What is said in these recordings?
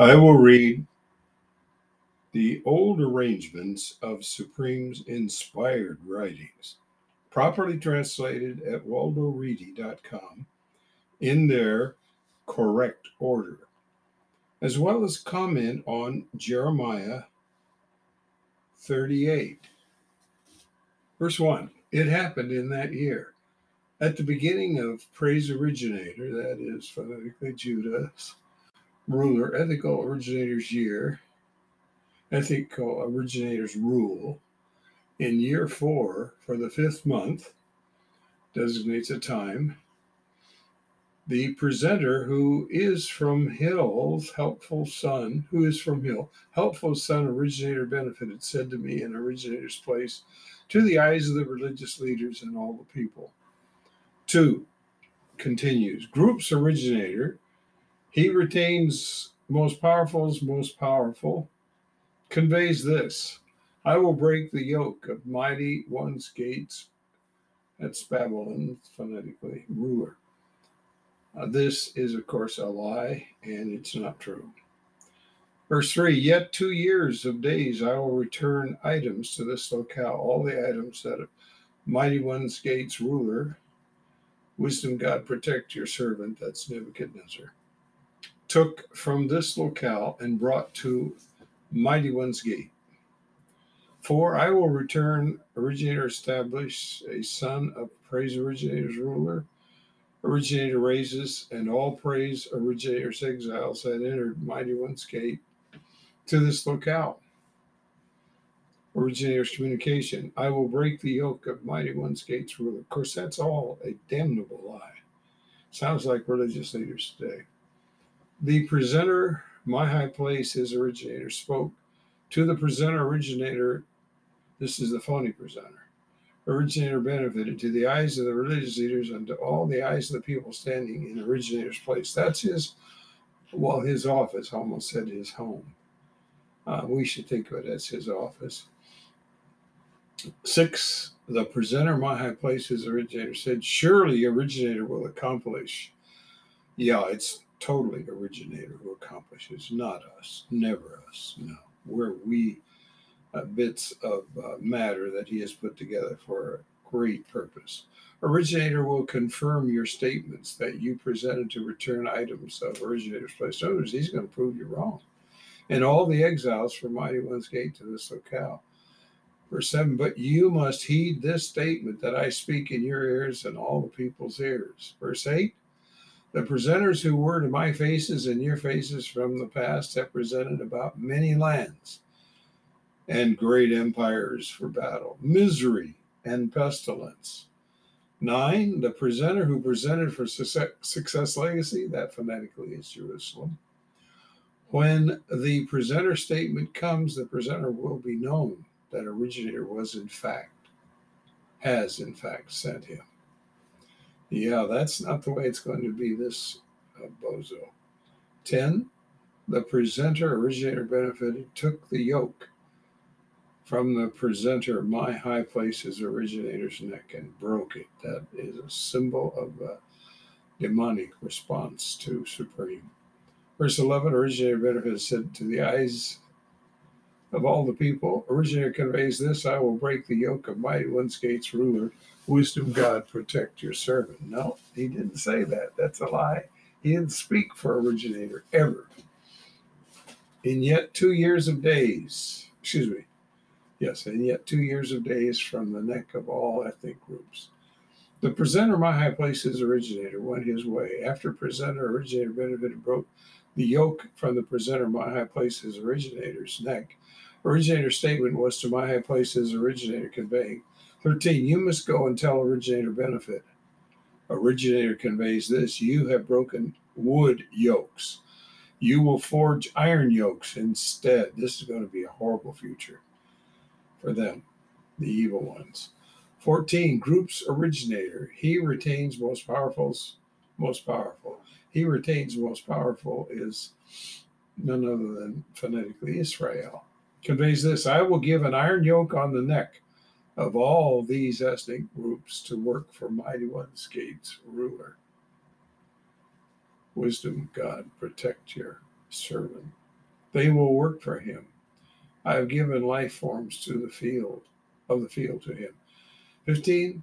I will read the old arrangements of Supreme's inspired writings, properly translated at waldoreedy.com in their correct order, as well as comment on Jeremiah 38. Verse 1 It happened in that year. At the beginning of Praise Originator, that is phonetically Judah's ruler, ethical originator's year, ethical originator's rule, in year four, for the fifth month, designates a time. The presenter, who is from Hill's helpful son, who is from Hill, helpful son, originator benefited, said to me in originator's place, to the eyes of the religious leaders and all the people. Two, continues, group's originator, he retains most powerful's most powerful, conveys this I will break the yoke of mighty one's gates. That's Babylon, phonetically, ruler. Uh, this is, of course, a lie, and it's not true. Verse 3 Yet two years of days I will return items to this locale, all the items that mighty one's gates ruler, wisdom God protect your servant, that's Nebuchadnezzar, took from this locale and brought to mighty one's gate. For I will return, originator establish a son of praise originator's ruler originator raises, and all praise originator's exiles that entered Mighty One's gate to this locale. Originator's communication. I will break the yoke of Mighty One's gates ruler. Of course, that's all a damnable lie. Sounds like religious leaders today. The presenter, my high place, his originator, spoke to the presenter originator. This is the phony presenter originator benefited to the eyes of the religious leaders and to all the eyes of the people standing in originator's place. That's his, well, his office, almost said his home. Uh, we should think of it as his office. Six, the presenter, my high place, his originator said, surely originator will accomplish. Yeah, it's totally originator who accomplishes, not us, never us. No, where we uh, bits of uh, matter that he has put together for a great purpose. Originator will confirm your statements that you presented to return items of originator's place. owners. he's going to prove you wrong. And all the exiles from Mighty One's gate to this locale. Verse 7 But you must heed this statement that I speak in your ears and all the people's ears. Verse 8 The presenters who were to my faces and your faces from the past have presented about many lands and great empires for battle, misery and pestilence. Nine, the presenter who presented for success legacy, that phonetically is Jerusalem. When the presenter statement comes, the presenter will be known that originator was in fact, has in fact sent him. Yeah, that's not the way it's going to be this uh, bozo. 10. The presenter, originator benefited, took the yoke from the presenter, my high place is originator's neck and broke it. That is a symbol of a demonic response to Supreme. Verse 11 Originator benefit said to the eyes of all the people, Originator conveys this I will break the yoke of mighty one's gates ruler. Wisdom God, protect your servant. No, he didn't say that. That's a lie. He didn't speak for Originator ever. In yet two years of days, excuse me, Yes, and yet two years of days from the neck of all ethnic groups. The presenter, my high places originator, went his way. After presenter originator benefited broke the yoke from the presenter, my high places originator's neck. Originator statement was to my high places originator conveying 13. You must go and tell originator benefit. Originator conveys this you have broken wood yokes. You will forge iron yokes instead. This is going to be a horrible future for them, the evil ones. 14. Group's originator. He retains most powerful's most powerful. He retains most powerful is none other than phonetically Israel. Conveys this I will give an iron yoke on the neck of all these ethnic groups to work for Mighty One's gates ruler. Wisdom, God, protect your servant. They will work for him. I have given life forms to the field of the field to him. 15.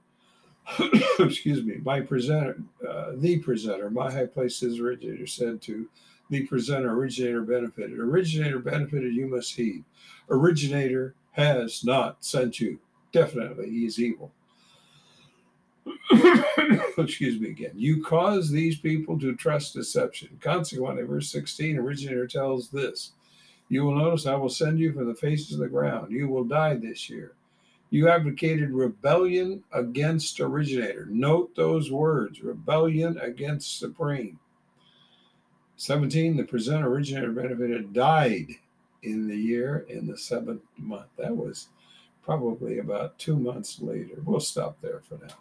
Excuse me. My presenter, uh, the presenter, my high places originator said to the presenter, originator benefited. Originator benefited, you must heed. Originator has not sent you. Definitely, he is evil. Excuse me again. You cause these people to trust deception. Consequently, verse 16, originator tells this You will notice I will send you from the faces of the ground. You will die this year. You advocated rebellion against originator. Note those words rebellion against supreme. 17, the presenter originator benefited died in the year in the seventh month. That was probably about two months later. We'll stop there for now.